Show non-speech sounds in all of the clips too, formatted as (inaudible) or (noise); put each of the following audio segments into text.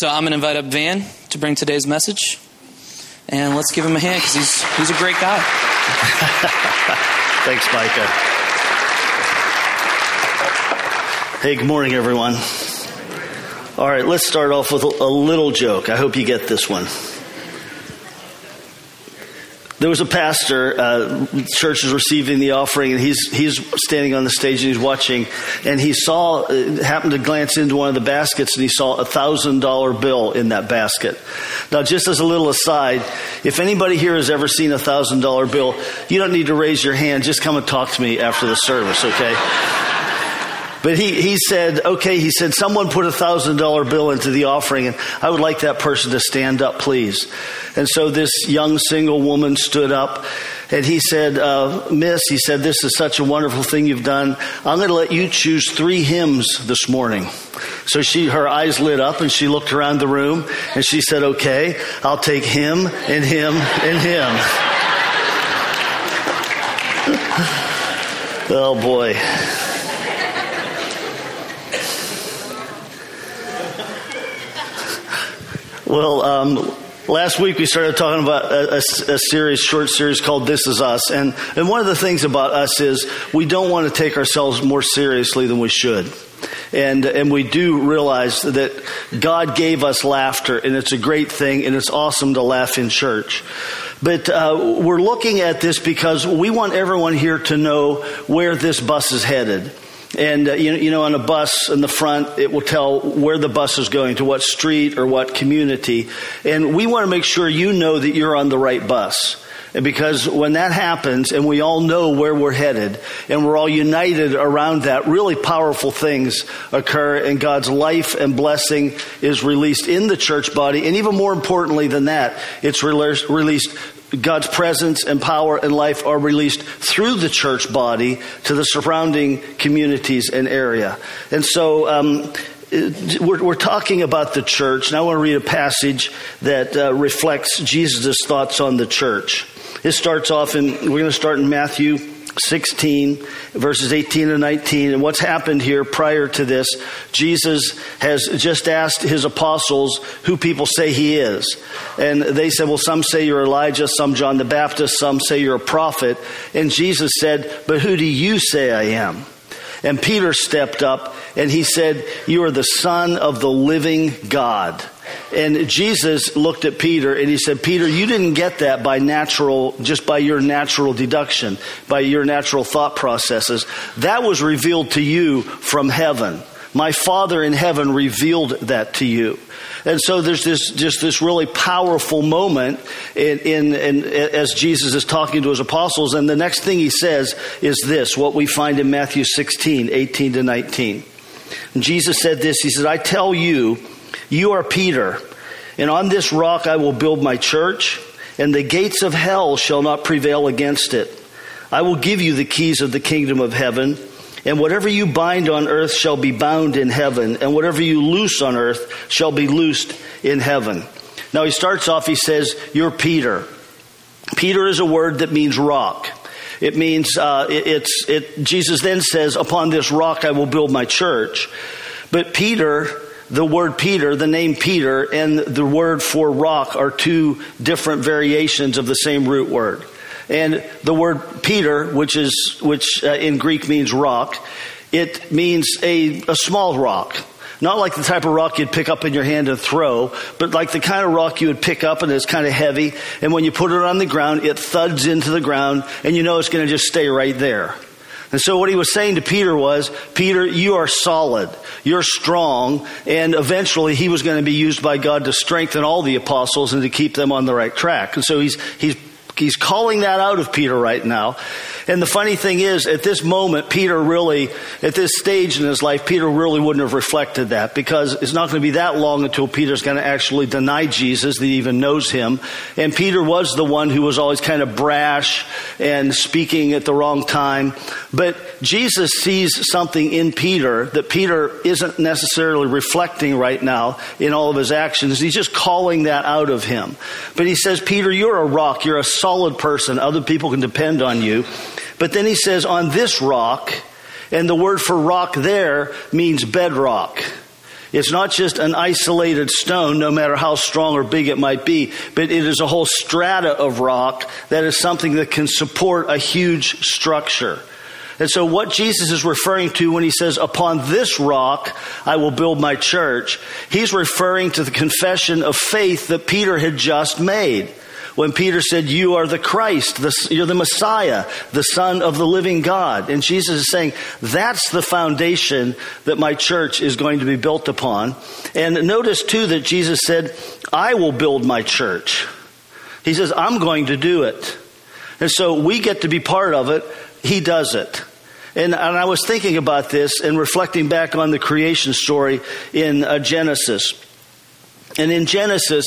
So I'm going to invite up Van to bring today's message. And let's give him a hand because he's, he's a great guy. (laughs) Thanks, Micah. Hey, good morning, everyone. All right, let's start off with a little joke. I hope you get this one. There was a pastor, uh, church is receiving the offering, and he's he's standing on the stage and he's watching, and he saw uh, happened to glance into one of the baskets and he saw a thousand dollar bill in that basket. Now, just as a little aside, if anybody here has ever seen a thousand dollar bill, you don't need to raise your hand. Just come and talk to me after the service, okay? But he, he said, okay, he said, someone put a thousand dollar bill into the offering and I would like that person to stand up, please. And so this young single woman stood up and he said, uh, Miss, he said, this is such a wonderful thing you've done. I'm going to let you choose three hymns this morning. So she, her eyes lit up and she looked around the room and she said, okay, I'll take him and him and him. (laughs) oh boy. Well, um, last week we started talking about a, a, a, series, short series called "This Is Us," and and one of the things about us is we don't want to take ourselves more seriously than we should. And, and we do realize that God gave us laughter, and it's a great thing, and it's awesome to laugh in church. But uh, we're looking at this because we want everyone here to know where this bus is headed. And uh, you, you know, on a bus in the front, it will tell where the bus is going to what street or what community. And we want to make sure you know that you're on the right bus. Because when that happens and we all know where we're headed and we're all united around that, really powerful things occur and God's life and blessing is released in the church body. And even more importantly than that, it's released God's presence and power and life are released through the church body to the surrounding communities and area. And so, um, we're, we're, talking about the church, and I want to read a passage that uh, reflects Jesus' thoughts on the church. It starts off in, we're going to start in Matthew 16, verses 18 and 19. And what's happened here prior to this, Jesus has just asked his apostles who people say he is. And they said, well, some say you're Elijah, some John the Baptist, some say you're a prophet. And Jesus said, but who do you say I am? And Peter stepped up and he said, You are the Son of the living God. And Jesus looked at Peter and he said, Peter, you didn't get that by natural, just by your natural deduction, by your natural thought processes. That was revealed to you from heaven. My Father in heaven revealed that to you. And so there's this, just this really powerful moment in, in, in, as Jesus is talking to his apostles. And the next thing he says is this, what we find in Matthew 16, 18 to 19. And Jesus said this, he said, I tell you, you are Peter, and on this rock I will build my church, and the gates of hell shall not prevail against it. I will give you the keys of the kingdom of heaven, and whatever you bind on earth shall be bound in heaven, and whatever you loose on earth shall be loosed in heaven. Now he starts off, he says, You're Peter. Peter is a word that means rock. It means, uh, it, it's, it, Jesus then says, Upon this rock I will build my church. But Peter the word Peter, the name Peter, and the word for rock are two different variations of the same root word. And the word Peter, which is which uh, in Greek means rock, it means a, a small rock. Not like the type of rock you'd pick up in your hand and throw, but like the kind of rock you would pick up and it's kind of heavy. And when you put it on the ground, it thuds into the ground and you know it's going to just stay right there. And so what he was saying to Peter was, Peter, you are solid. You're strong. And eventually he was going to be used by God to strengthen all the apostles and to keep them on the right track. And so he's, he's he's calling that out of Peter right now. And the funny thing is, at this moment, Peter really, at this stage in his life, Peter really wouldn't have reflected that because it's not going to be that long until Peter's going to actually deny Jesus that he even knows him. And Peter was the one who was always kind of brash and speaking at the wrong time. But Jesus sees something in Peter that Peter isn't necessarily reflecting right now in all of his actions. He's just calling that out of him. But he says, Peter, you're a rock. You're a solid person. Other people can depend on you. But then he says, on this rock, and the word for rock there means bedrock. It's not just an isolated stone, no matter how strong or big it might be, but it is a whole strata of rock that is something that can support a huge structure. And so, what Jesus is referring to when he says, Upon this rock I will build my church, he's referring to the confession of faith that Peter had just made. When Peter said, You are the Christ, the, you're the Messiah, the Son of the living God. And Jesus is saying, That's the foundation that my church is going to be built upon. And notice too that Jesus said, I will build my church. He says, I'm going to do it. And so we get to be part of it he does it. And, and I was thinking about this and reflecting back on the creation story in uh, Genesis. And in Genesis,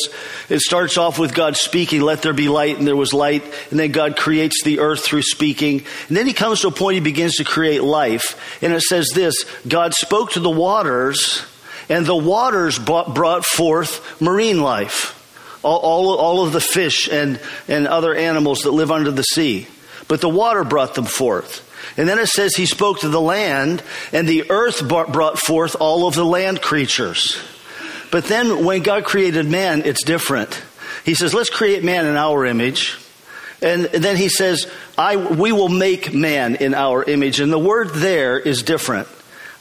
it starts off with God speaking, let there be light, and there was light. And then God creates the earth through speaking. And then he comes to a point he begins to create life. And it says this God spoke to the waters, and the waters brought forth marine life. All, all, all of the fish and, and other animals that live under the sea but the water brought them forth. And then it says he spoke to the land, and the earth brought forth all of the land creatures. But then when God created man, it's different. He says, let's create man in our image. And then he says, I, we will make man in our image. And the word there is different.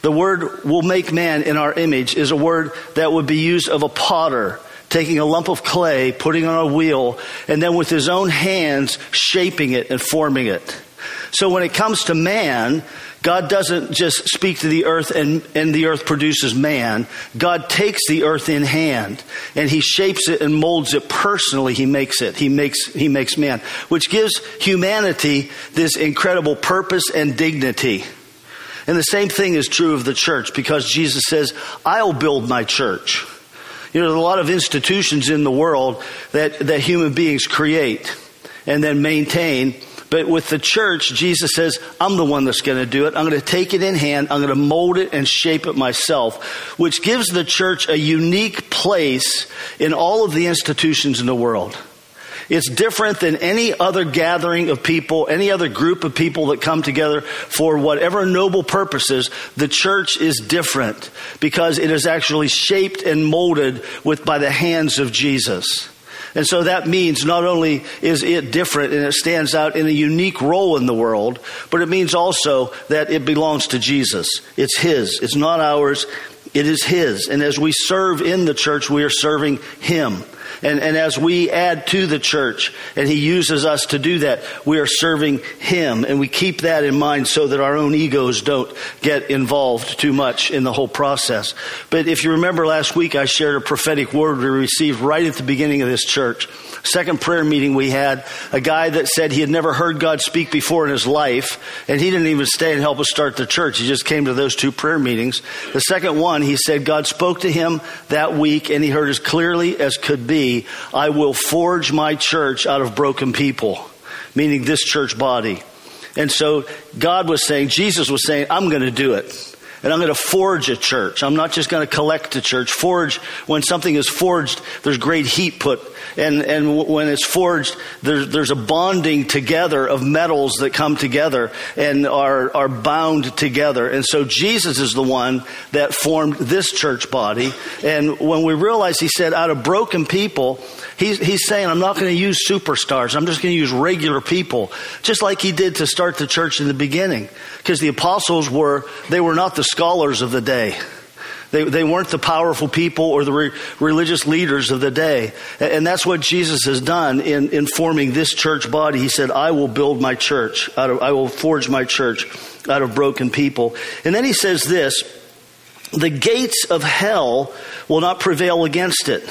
The word will make man in our image is a word that would be used of a potter taking a lump of clay, putting on a wheel, and then with his own hands shaping it and forming it. So when it comes to man, God doesn't just speak to the earth and, and the earth produces man. God takes the earth in hand and he shapes it and molds it personally. He makes it. He makes, he makes man, which gives humanity this incredible purpose and dignity. And the same thing is true of the church because Jesus says, I'll build my church. You know, there's a lot of institutions in the world that, that human beings create and then maintain. But with the church, Jesus says, I'm the one that's going to do it. I'm going to take it in hand. I'm going to mold it and shape it myself, which gives the church a unique place in all of the institutions in the world. It's different than any other gathering of people, any other group of people that come together for whatever noble purposes. The church is different because it is actually shaped and molded with by the hands of Jesus. And so that means not only is it different and it stands out in a unique role in the world, but it means also that it belongs to Jesus. It's His. It's not ours. It is His. And as we serve in the church, we are serving Him. And, and as we add to the church and He uses us to do that, we are serving Him. And we keep that in mind so that our own egos don't get involved too much in the whole process. But if you remember last week, I shared a prophetic word we received right at the beginning of this church second prayer meeting we had, a guy that said he had never heard God speak before in his life, and he didn't even stay and help us start the church. He just came to those two prayer meetings. The second one, he said God spoke to him that week, and he heard as clearly as could be, I will forge my church out of broken people, meaning this church body. And so God was saying, Jesus was saying, I'm going to do it. And I'm going to forge a church. I'm not just going to collect a church. Forge, when something is forged, there's great heat put. And, and when it's forged, there's, there's a bonding together of metals that come together and are, are bound together. And so Jesus is the one that formed this church body. And when we realize, he said, out of broken people, he's, he's saying, I'm not going to use superstars. I'm just going to use regular people, just like he did to start the church in the beginning. Because the apostles were, they were not the scholars of the day. They, they weren't the powerful people or the re- religious leaders of the day. And that's what Jesus has done in, in forming this church body. He said, I will build my church out of, I will forge my church out of broken people. And then he says this, the gates of hell will not prevail against it.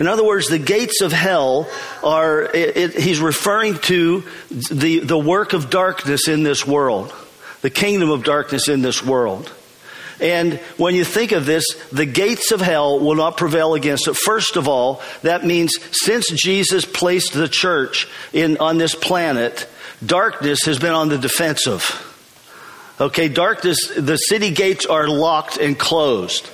In other words, the gates of hell are, it, it, he's referring to the, the work of darkness in this world, the kingdom of darkness in this world. And when you think of this, the gates of hell will not prevail against it. First of all, that means since Jesus placed the church in, on this planet, darkness has been on the defensive. Okay, darkness, the city gates are locked and closed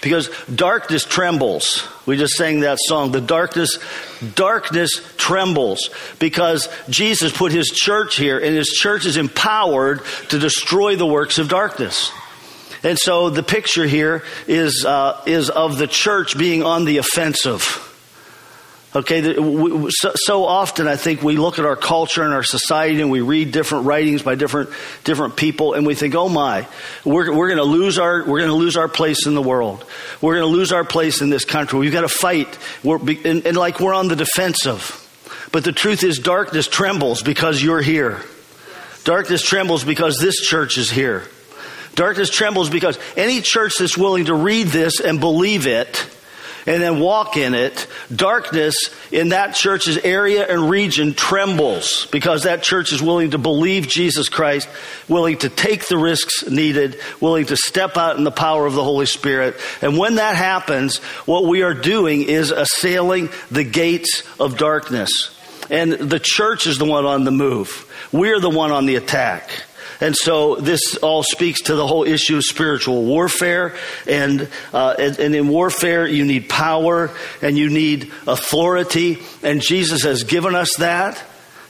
because darkness trembles. We just sang that song. The darkness, darkness trembles because Jesus put his church here and his church is empowered to destroy the works of darkness. And so the picture here is, uh, is of the church being on the offensive. Okay, so, often I think we look at our culture and our society and we read different writings by different different people and we think, oh my, we're, we're going to lose our we're going to lose our place in the world. We're going to lose our place in this country. We've got to fight. We're, and, and like we're on the defensive. But the truth is, darkness trembles because you're here. Darkness trembles because this church is here. Darkness trembles because any church that's willing to read this and believe it and then walk in it, darkness in that church's area and region trembles because that church is willing to believe Jesus Christ, willing to take the risks needed, willing to step out in the power of the Holy Spirit. And when that happens, what we are doing is assailing the gates of darkness. And the church is the one on the move. We're the one on the attack. And so this all speaks to the whole issue of spiritual warfare. And, uh, and, and, in warfare, you need power and you need authority. And Jesus has given us that.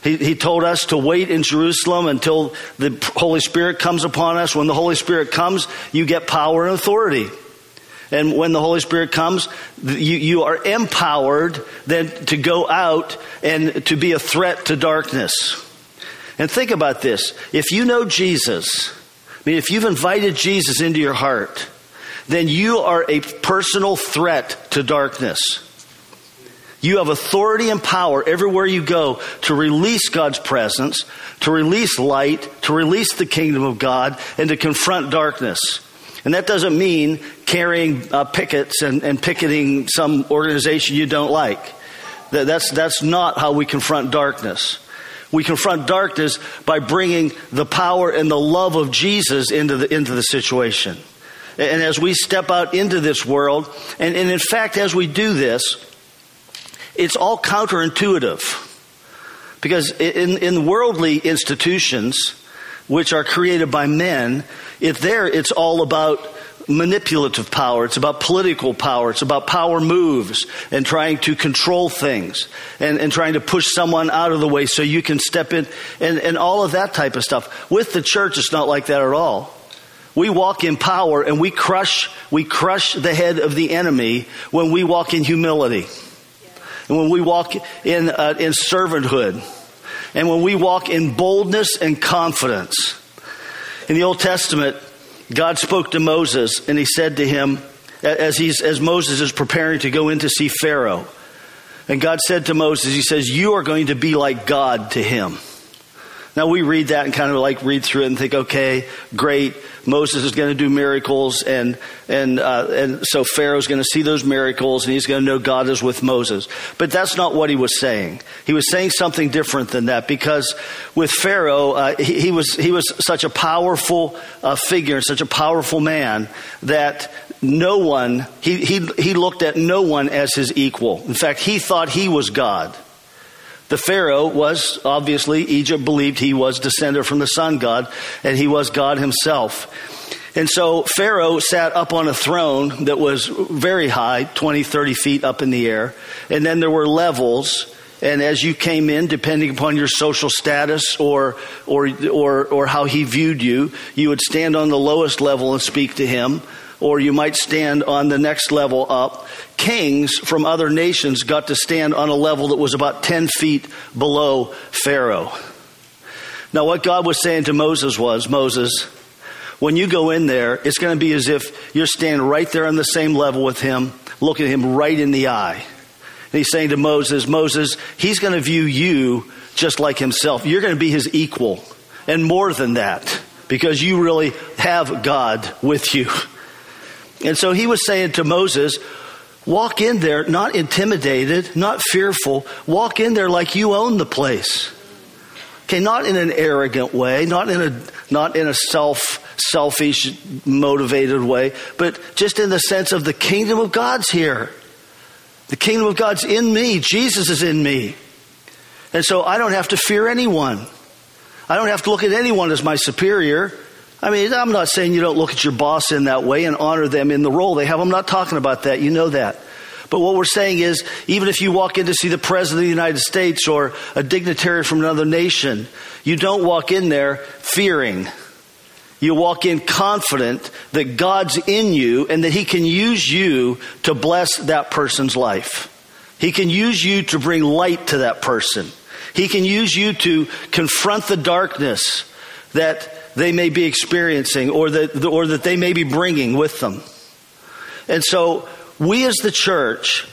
He, he told us to wait in Jerusalem until the Holy Spirit comes upon us. When the Holy Spirit comes, you get power and authority. And when the Holy Spirit comes, you, you are empowered then to go out and to be a threat to darkness. And think about this. If you know Jesus, I mean, if you've invited Jesus into your heart, then you are a personal threat to darkness. You have authority and power everywhere you go to release God's presence, to release light, to release the kingdom of God, and to confront darkness. And that doesn't mean carrying uh, pickets and, and picketing some organization you don't like. That, that's, that's not how we confront darkness. We confront darkness by bringing the power and the love of Jesus into the, into the situation. And as we step out into this world, and, and in fact, as we do this, it's all counterintuitive. Because in, in worldly institutions, which are created by men, if there, it's all about manipulative power. It's about political power. It's about power moves and trying to control things and, and trying to push someone out of the way so you can step in and, and all of that type of stuff. With the church, it's not like that at all. We walk in power and we crush, we crush the head of the enemy when we walk in humility. And when we walk in, uh, in servanthood. And when we walk in boldness and confidence. In the Old Testament, God spoke to Moses and he said to him, as, he's, as Moses is preparing to go in to see Pharaoh, and God said to Moses, He says, You are going to be like God to him. Now we read that and kind of like read through it and think, okay, great. Moses is going to do miracles, and and uh, and so Pharaoh's going to see those miracles, and he's going to know God is with Moses. But that's not what he was saying. He was saying something different than that because with Pharaoh, uh, he, he, was he was such a powerful uh, figure, such a powerful man that no one he, he he looked at no one as his equal. In fact, he thought he was God. The Pharaoh was, obviously, Egypt believed he was descended from the sun god, and he was God himself. And so Pharaoh sat up on a throne that was very high, 20, 30 feet up in the air. And then there were levels. And as you came in, depending upon your social status or, or, or, or how he viewed you, you would stand on the lowest level and speak to him or you might stand on the next level up. Kings from other nations got to stand on a level that was about 10 feet below Pharaoh. Now, what God was saying to Moses was Moses, when you go in there, it's going to be as if you're standing right there on the same level with him, looking him right in the eye. And he's saying to Moses, Moses, he's going to view you just like himself. You're going to be his equal. And more than that, because you really have God with you. And so he was saying to Moses, walk in there not intimidated, not fearful. Walk in there like you own the place. Okay, not in an arrogant way, not in a not in a self selfish motivated way, but just in the sense of the kingdom of God's here. The kingdom of God's in me. Jesus is in me. And so I don't have to fear anyone. I don't have to look at anyone as my superior. I mean, I'm not saying you don't look at your boss in that way and honor them in the role they have. I'm not talking about that. You know that. But what we're saying is, even if you walk in to see the President of the United States or a dignitary from another nation, you don't walk in there fearing. You walk in confident that God's in you and that He can use you to bless that person's life. He can use you to bring light to that person. He can use you to confront the darkness that they may be experiencing or that, or that they may be bringing with them. And so we as the church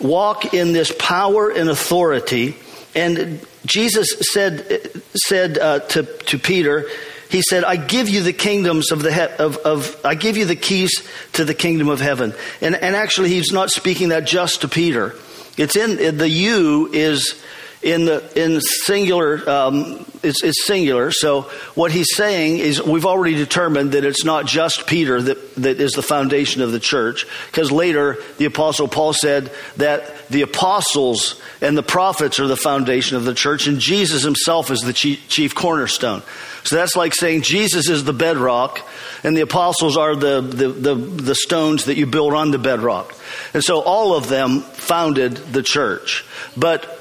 walk in this power and authority. And Jesus said, said uh, to, to Peter, he said, I give you the kingdoms of the, he- of, of, I give you the keys to the kingdom of heaven. And, and actually, he's not speaking that just to Peter. It's in, the you is in the, in singular, um, it's, singular. So what he's saying is we've already determined that it's not just Peter that, that is the foundation of the church. Because later, the apostle Paul said that the apostles and the prophets are the foundation of the church and Jesus himself is the chief, chief cornerstone. So that's like saying Jesus is the bedrock and the apostles are the, the, the, the, stones that you build on the bedrock. And so all of them founded the church. But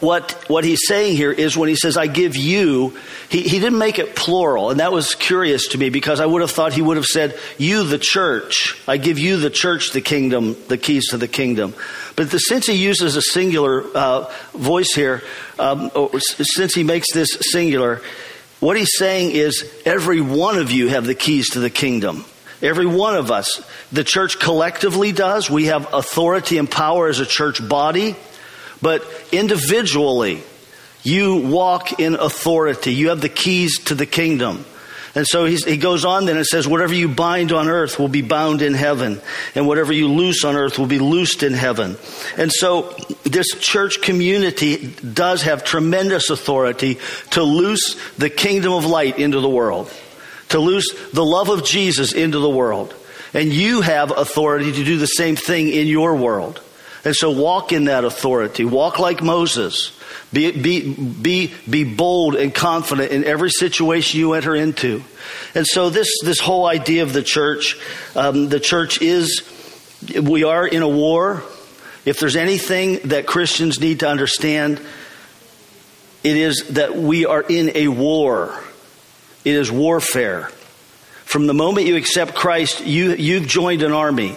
what, what he's saying here is when he says, I give you, he, he didn't make it plural. And that was curious to me because I would have thought he would have said, You, the church. I give you, the church, the kingdom, the keys to the kingdom. But the, since he uses a singular uh, voice here, um, since he makes this singular, what he's saying is, Every one of you have the keys to the kingdom. Every one of us. The church collectively does. We have authority and power as a church body. But individually, you walk in authority. You have the keys to the kingdom. And so he goes on then and says, whatever you bind on earth will be bound in heaven, and whatever you loose on earth will be loosed in heaven. And so this church community does have tremendous authority to loose the kingdom of light into the world, to loose the love of Jesus into the world. And you have authority to do the same thing in your world. And so walk in that authority. Walk like Moses. Be, be, be, be bold and confident in every situation you enter into. And so this, this whole idea of the church, um, the church is, we are in a war. If there's anything that Christians need to understand, it is that we are in a war. It is warfare. From the moment you accept Christ, you, you've joined an army.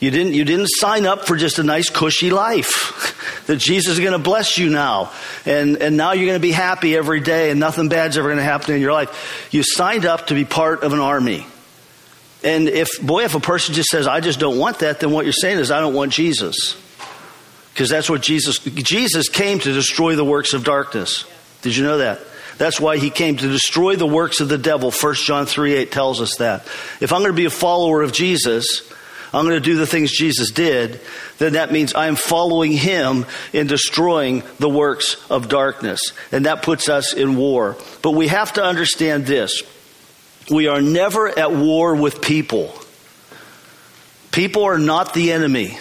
You didn't, you didn't sign up for just a nice, cushy life. (laughs) that Jesus is going to bless you now. And, and now you're going to be happy every day and nothing bad's ever going to happen in your life. You signed up to be part of an army. And if, boy, if a person just says, I just don't want that, then what you're saying is, I don't want Jesus. Because that's what Jesus, Jesus came to destroy the works of darkness. Did you know that? That's why he came to destroy the works of the devil. 1 John 3 8 tells us that. If I'm going to be a follower of Jesus, I'm going to do the things Jesus did, then that means I am following him in destroying the works of darkness. And that puts us in war. But we have to understand this we are never at war with people. People are not the enemy.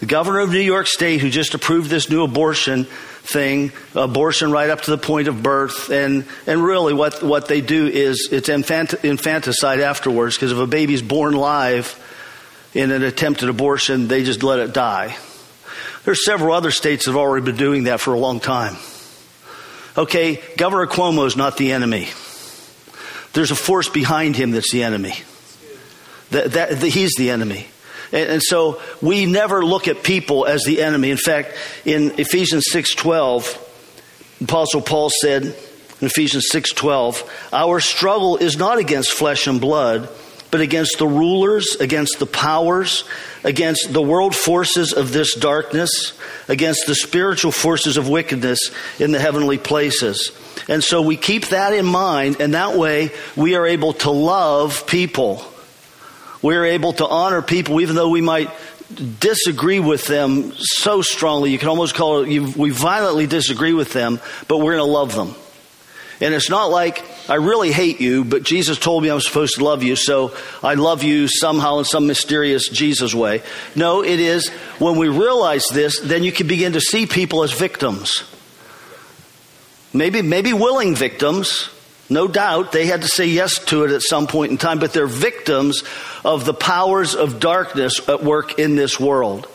The governor of New York State, who just approved this new abortion thing, abortion right up to the point of birth, and, and really what, what they do is it's infanticide afterwards, because if a baby's born live, in an attempted abortion, they just let it die. There's several other states that have already been doing that for a long time. Okay, Governor Cuomo is not the enemy. There's a force behind him that's the enemy. That, that, that he's the enemy. And, and, so we never look at people as the enemy. In fact, in Ephesians 6.12, Apostle Paul said in Ephesians 6.12, our struggle is not against flesh and blood, but against the rulers, against the powers, against the world forces of this darkness, against the spiritual forces of wickedness in the heavenly places. And so we keep that in mind, and that way we are able to love people. We're able to honor people, even though we might disagree with them so strongly. You can almost call it, we violently disagree with them, but we're going to love them. And it's not like I really hate you, but Jesus told me I'm supposed to love you, so I love you somehow in some mysterious Jesus way. No, it is when we realize this, then you can begin to see people as victims. Maybe, maybe willing victims. No doubt they had to say yes to it at some point in time, but they're victims of the powers of darkness at work in this world.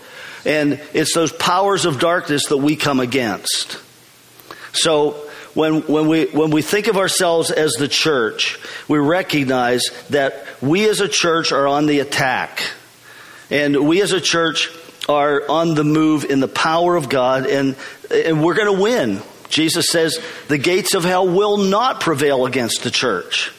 And it's those powers of darkness that we come against. So when, when, we, when we think of ourselves as the church, we recognize that we as a church are on the attack. And we as a church are on the move in the power of God, and, and we're going to win. Jesus says the gates of hell will not prevail against the church.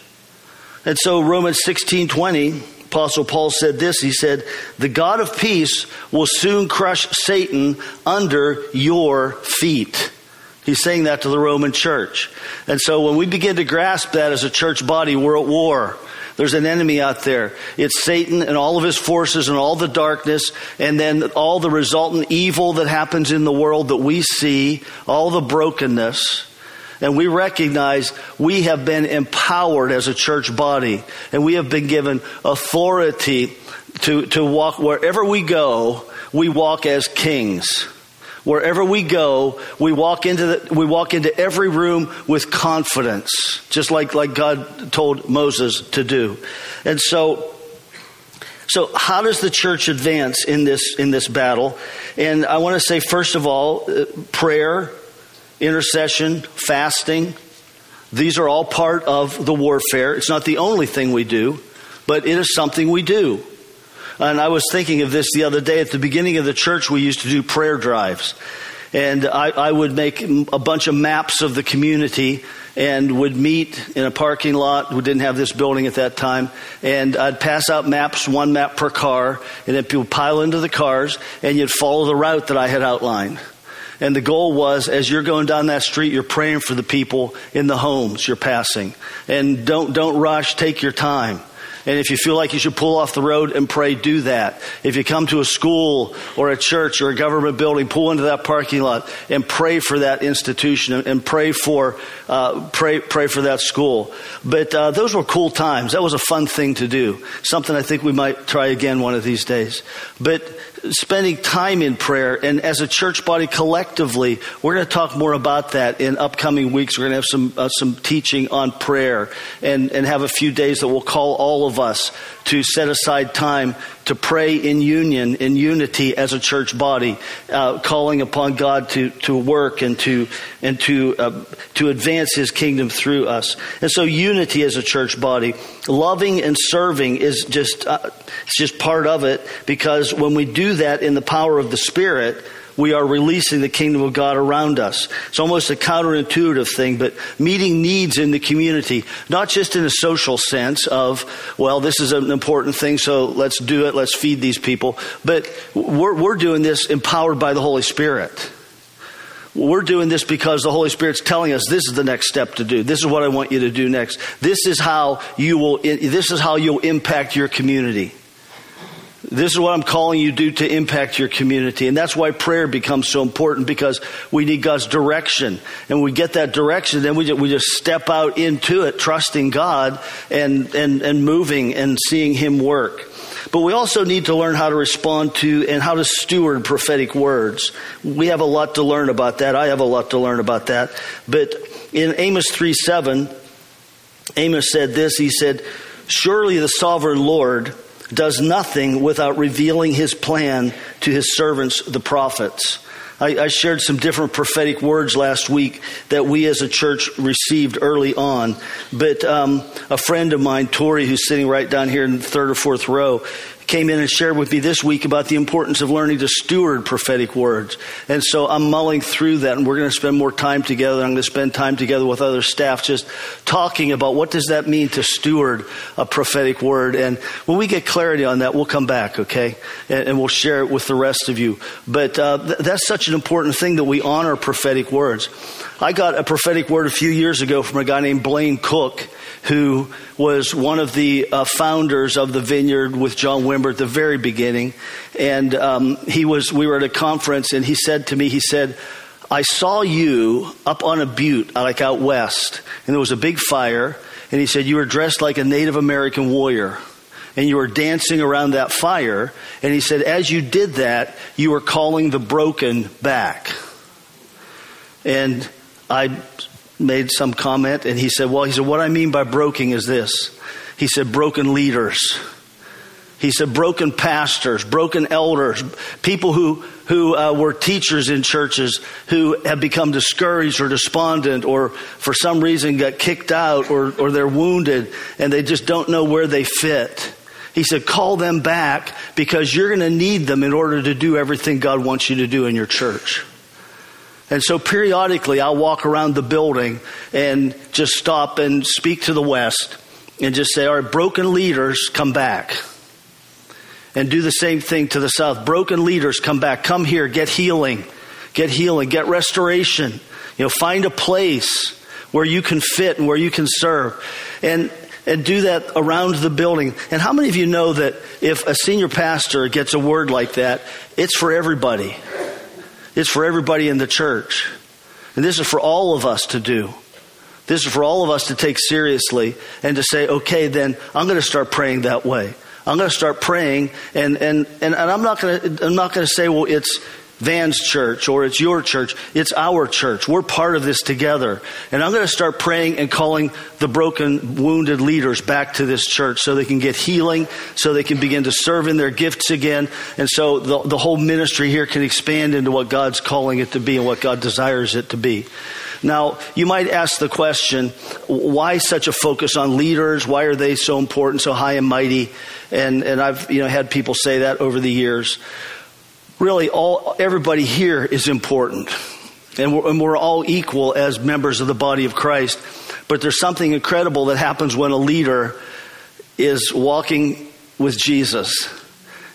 And so Romans 16 20, Apostle Paul said this. He said, The God of peace will soon crush Satan under your feet. He's saying that to the Roman church. And so when we begin to grasp that as a church body, we're at war. There's an enemy out there. It's Satan and all of his forces and all the darkness and then all the resultant evil that happens in the world that we see, all the brokenness. And we recognize we have been empowered as a church body and we have been given authority to, to walk wherever we go, we walk as kings. Wherever we go, we walk into the, we walk into every room with confidence, just like, like God told Moses to do. And so, so how does the church advance in this, in this battle? And I want to say, first of all, uh, prayer, intercession, fasting. These are all part of the warfare. It's not the only thing we do, but it is something we do. And I was thinking of this the other day. At the beginning of the church, we used to do prayer drives. And I, I would make a bunch of maps of the community and would meet in a parking lot. We didn't have this building at that time. And I'd pass out maps, one map per car, and then people pile into the cars, and you'd follow the route that I had outlined. And the goal was, as you're going down that street, you're praying for the people in the homes you're passing. And don't, don't rush, take your time. And if you feel like you should pull off the road and pray, do that. If you come to a school or a church or a government building, pull into that parking lot and pray for that institution and pray for uh, pray pray for that school. But uh, those were cool times. That was a fun thing to do. Something I think we might try again one of these days. But spending time in prayer and as a church body collectively we're going to talk more about that in upcoming weeks we're going to have some uh, some teaching on prayer and and have a few days that we'll call all of us to set aside time to pray in union, in unity as a church body, uh, calling upon God to, to work and to and to uh, to advance His kingdom through us. And so, unity as a church body, loving and serving is just uh, it's just part of it because when we do that in the power of the Spirit we are releasing the kingdom of God around us. It's almost a counterintuitive thing, but meeting needs in the community, not just in a social sense of, well, this is an important thing, so let's do it, let's feed these people, but we're, we're doing this empowered by the Holy Spirit. We're doing this because the Holy Spirit's telling us this is the next step to do. This is what I want you to do next. This is how you will, this is how you'll impact your community. This is what I'm calling you to do to impact your community. And that's why prayer becomes so important because we need God's direction. And we get that direction, then we just, we just step out into it, trusting God and, and, and moving and seeing Him work. But we also need to learn how to respond to and how to steward prophetic words. We have a lot to learn about that. I have a lot to learn about that. But in Amos 3 7, Amos said this He said, Surely the sovereign Lord does nothing without revealing his plan to his servants, the prophets. I, I, shared some different prophetic words last week that we as a church received early on. But um, a friend of mine, Tori, who's sitting right down here in the third or fourth row, came in and shared with me this week about the importance of learning to steward prophetic words. And so I'm mulling through that and we're going to spend more time together. I'm going to spend time together with other staff just talking about what does that mean to steward a prophetic word. And when we get clarity on that, we'll come back, okay? And, and we'll share it with the rest of you. But uh, th- that's such an important thing that we honor prophetic words. I got a prophetic word a few years ago from a guy named Blaine Cooke who was one of the uh, founders of the vineyard with John Wimber at the very beginning. And um, he was, we were at a conference, and he said to me, he said, I saw you up on a butte, like out west, and there was a big fire. And he said, You were dressed like a Native American warrior and you were dancing around that fire. And he said, as you did that, you were calling the broken back. And I made some comment and he said, Well, he said, what I mean by broken is this. He said, broken leaders. He said broken pastors, broken elders, people who, who uh, were teachers in churches who have become discouraged or despondent or for some reason got kicked out or, or they're wounded and they just don't know where they fit. He said, call them back because you're going to need them in order to do everything God wants you to do in your church. And so periodically I'll walk around the building and just stop and speak to the West and just say, all right, broken leaders, come back. And do the same thing to the South. Broken leaders, come back. Come here, get healing. Get healing, get restoration. You know, find a place where you can fit and where you can serve. And and do that around the building. And how many of you know that if a senior pastor gets a word like that, it's for everybody? It's for everybody in the church. And this is for all of us to do. This is for all of us to take seriously and to say, okay, then I'm going to start praying that way. I'm going to start praying, and, and, and, and I'm not going to, I'm not going to say, well, it's, Van's church or it's your church. It's our church. We're part of this together. And I'm going to start praying and calling the broken, wounded leaders back to this church so they can get healing, so they can begin to serve in their gifts again. And so the, the whole ministry here can expand into what God's calling it to be and what God desires it to be. Now, you might ask the question, why such a focus on leaders? Why are they so important, so high and mighty? And, and I've, you know, had people say that over the years really all everybody here is important and we're, and we're, all equal as members of the body of christ but there's something incredible that happens when a leader is walking with jesus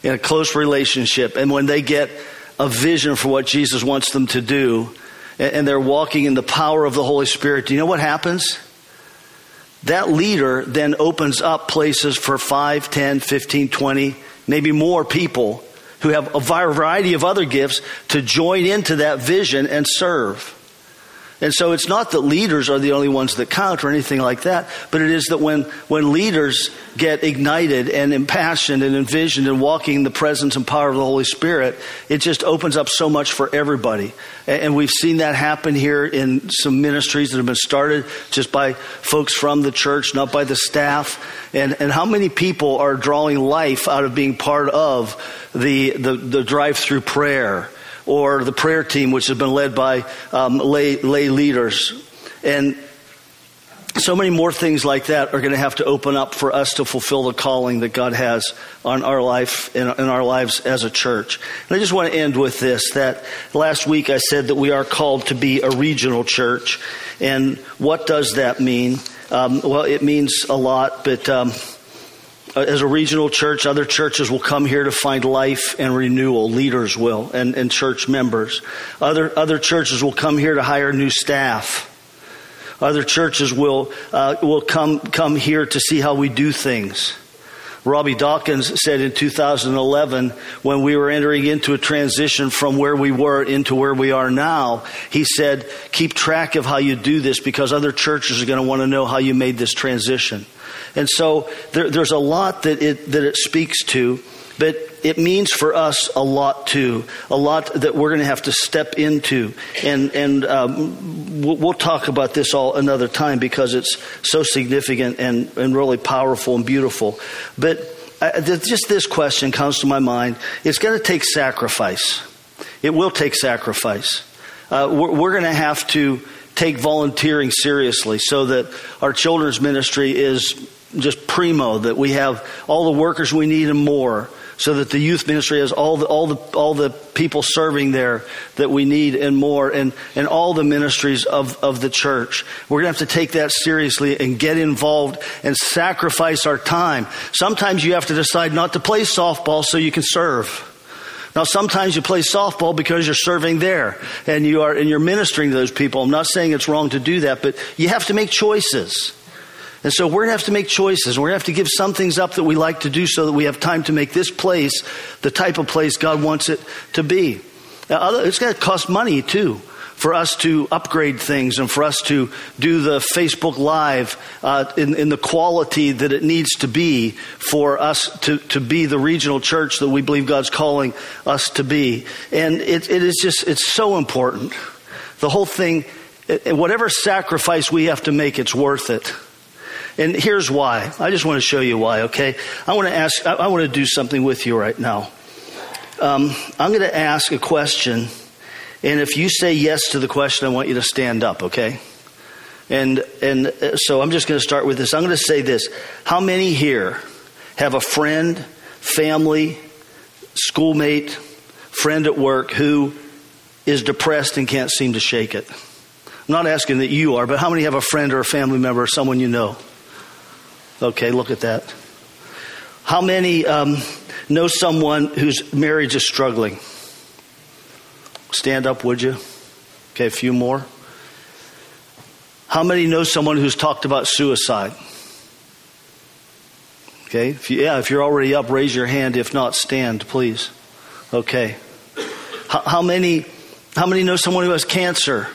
in a close relationship and when they get a vision for what jesus wants them to do and, they're walking in the power of the holy spirit do you know what happens that leader then opens up places for 5 10 15 20 maybe more people who have a variety of other gifts to join into that vision and serve. And so it's not that leaders are the only ones that count or anything like that, but it is that when, when leaders get ignited and impassioned and envisioned and walking in the presence and power of the Holy Spirit, it just opens up so much for everybody. And we've seen that happen here in some ministries that have been started just by folks from the church, not by the staff. And, and how many people are drawing life out of being part of the, the, the drive through prayer? Or the prayer team, which has been led by um, lay, lay leaders. And so many more things like that are going to have to open up for us to fulfill the calling that God has on our life and in our lives as a church. And I just want to end with this that last week I said that we are called to be a regional church. And what does that mean? Um, well, it means a lot, but um, as a regional church, other churches will come here to find life and renewal. Leaders will, and, and church members. Other, other churches will come here to hire new staff. Other churches will, uh, will come, come here to see how we do things. Robby Dawkins said in 2011, when we were entering into a transition from where we were into where we are now, he said, keep track of how you do this because other churches are going to want to know how you made this transition. And so there, there's a lot that it, that it speaks to, but it means for us a lot too, a lot that we're going to have to step into. And, and um, we'll, talk about this all another time because it's so significant and, and really powerful and beautiful. But I, just this question comes to my mind. It's going to take sacrifice. It will take sacrifice. Uh, we're, we're going to have to take volunteering seriously so that our children's ministry is just primo, that we have all the workers we need and more, so that the youth ministry has all the, all the, all the people serving there that we need and more, and, and all the ministries of, of the church. We're going to have to take that seriously and get involved and sacrifice our time. Sometimes you have to decide not to play softball so you can serve. Now, sometimes you play softball because you're serving there and you are, and you're ministering to those people. I'm not saying it's wrong to do that, but you have to make choices. And so we're going to have to make choices. We're going to have to give some things up that we like to do so that we have time to make this place the type of place God wants it to be. Now, it's going to cost money too for us to upgrade things and for us to do the Facebook Live uh, in, in, the quality that it needs to be for us to, to be the regional church that we believe God's calling us to be. And it, it is just, it's so important. The whole thing, whatever sacrifice we have to make, it's worth it. And here's why. I just want to show you why, okay? I want to ask, I, want to do something with you right now. Um, I'm going to ask a question, and if you say yes to the question, I want you to stand up, okay? And, and uh, so I'm just going to start with this. I'm going to say this. How many here have a friend, family, schoolmate, friend at work who is depressed and can't seem to shake it? I'm not asking that you are, but how many have a friend or a family member or someone you know? Okay, look at that. How many um, know someone whose marriage is struggling? Stand up, would you? Okay, a few more. How many know someone who's talked about suicide? Okay, if you, yeah, if you're already up, raise your hand. If not, stand, please. Okay. How, how many? How many know someone who has cancer?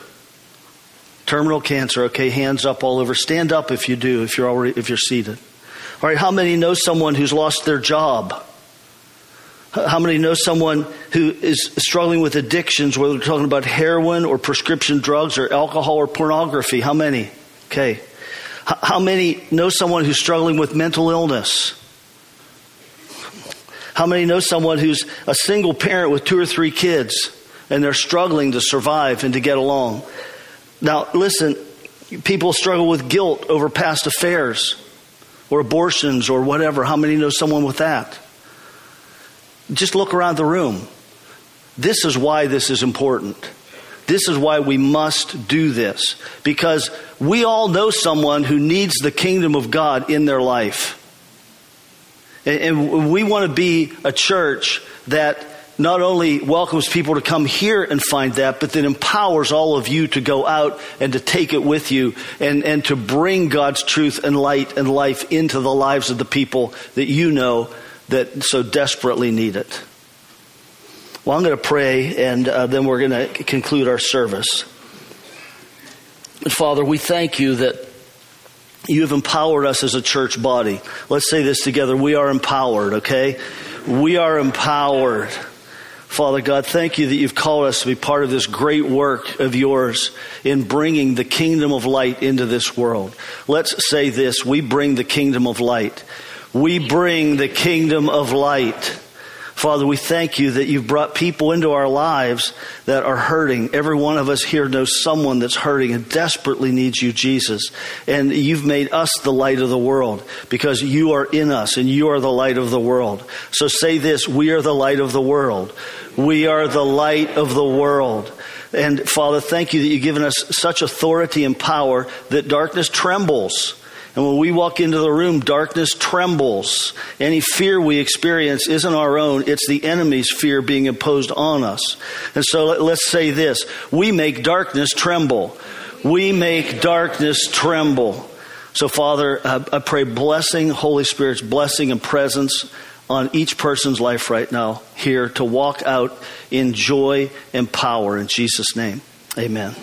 Terminal cancer. Okay, hands up all over. Stand up if you do. If you're already if you're seated. All right. How many know someone who's lost their job? How many know someone who is struggling with addictions, whether we're talking about heroin or prescription drugs or alcohol or pornography? How many? Okay. How many know someone who's struggling with mental illness? How many know someone who's a single parent with two or three kids and they're struggling to survive and to get along? Now, listen, people struggle with guilt over past affairs or abortions or whatever. How many know someone with that? Just look around the room. This is why this is important. This is why we must do this. Because we all know someone who needs the kingdom of God in their life. And we want to be a church that not only welcomes people to come here and find that, but that empowers all of you to go out and to take it with you and, and to bring God's truth and light and life into the lives of the people that you know that so desperately need it. Well, I'm going to pray and uh, then we're going to conclude our service. Father, we thank you that you have empowered us as a church body. Let's say this together. We are empowered, okay? We are empowered. Father God, thank you that you've called us to be part of this great work of yours in bringing the kingdom of light into this world. Let's say this. We bring the kingdom of light. We bring the kingdom of light. Father, we thank you that you've brought people into our lives that are hurting. Every one of us here knows someone that's hurting and desperately needs you, Jesus. And you've made us the light of the world because you are in us and you are the light of the world. So say this, we are the light of the world. We are the light of the world. And Father, thank you that you've given us such authority and power that darkness trembles and when we walk into the room, darkness trembles. Any fear we experience isn't our own, it's the enemy's fear being imposed on us. And so let's say this we make darkness tremble. We make darkness tremble. So, Father, I pray blessing, Holy Spirit's blessing and presence on each person's life right now here to walk out in joy and power in Jesus' name. Amen.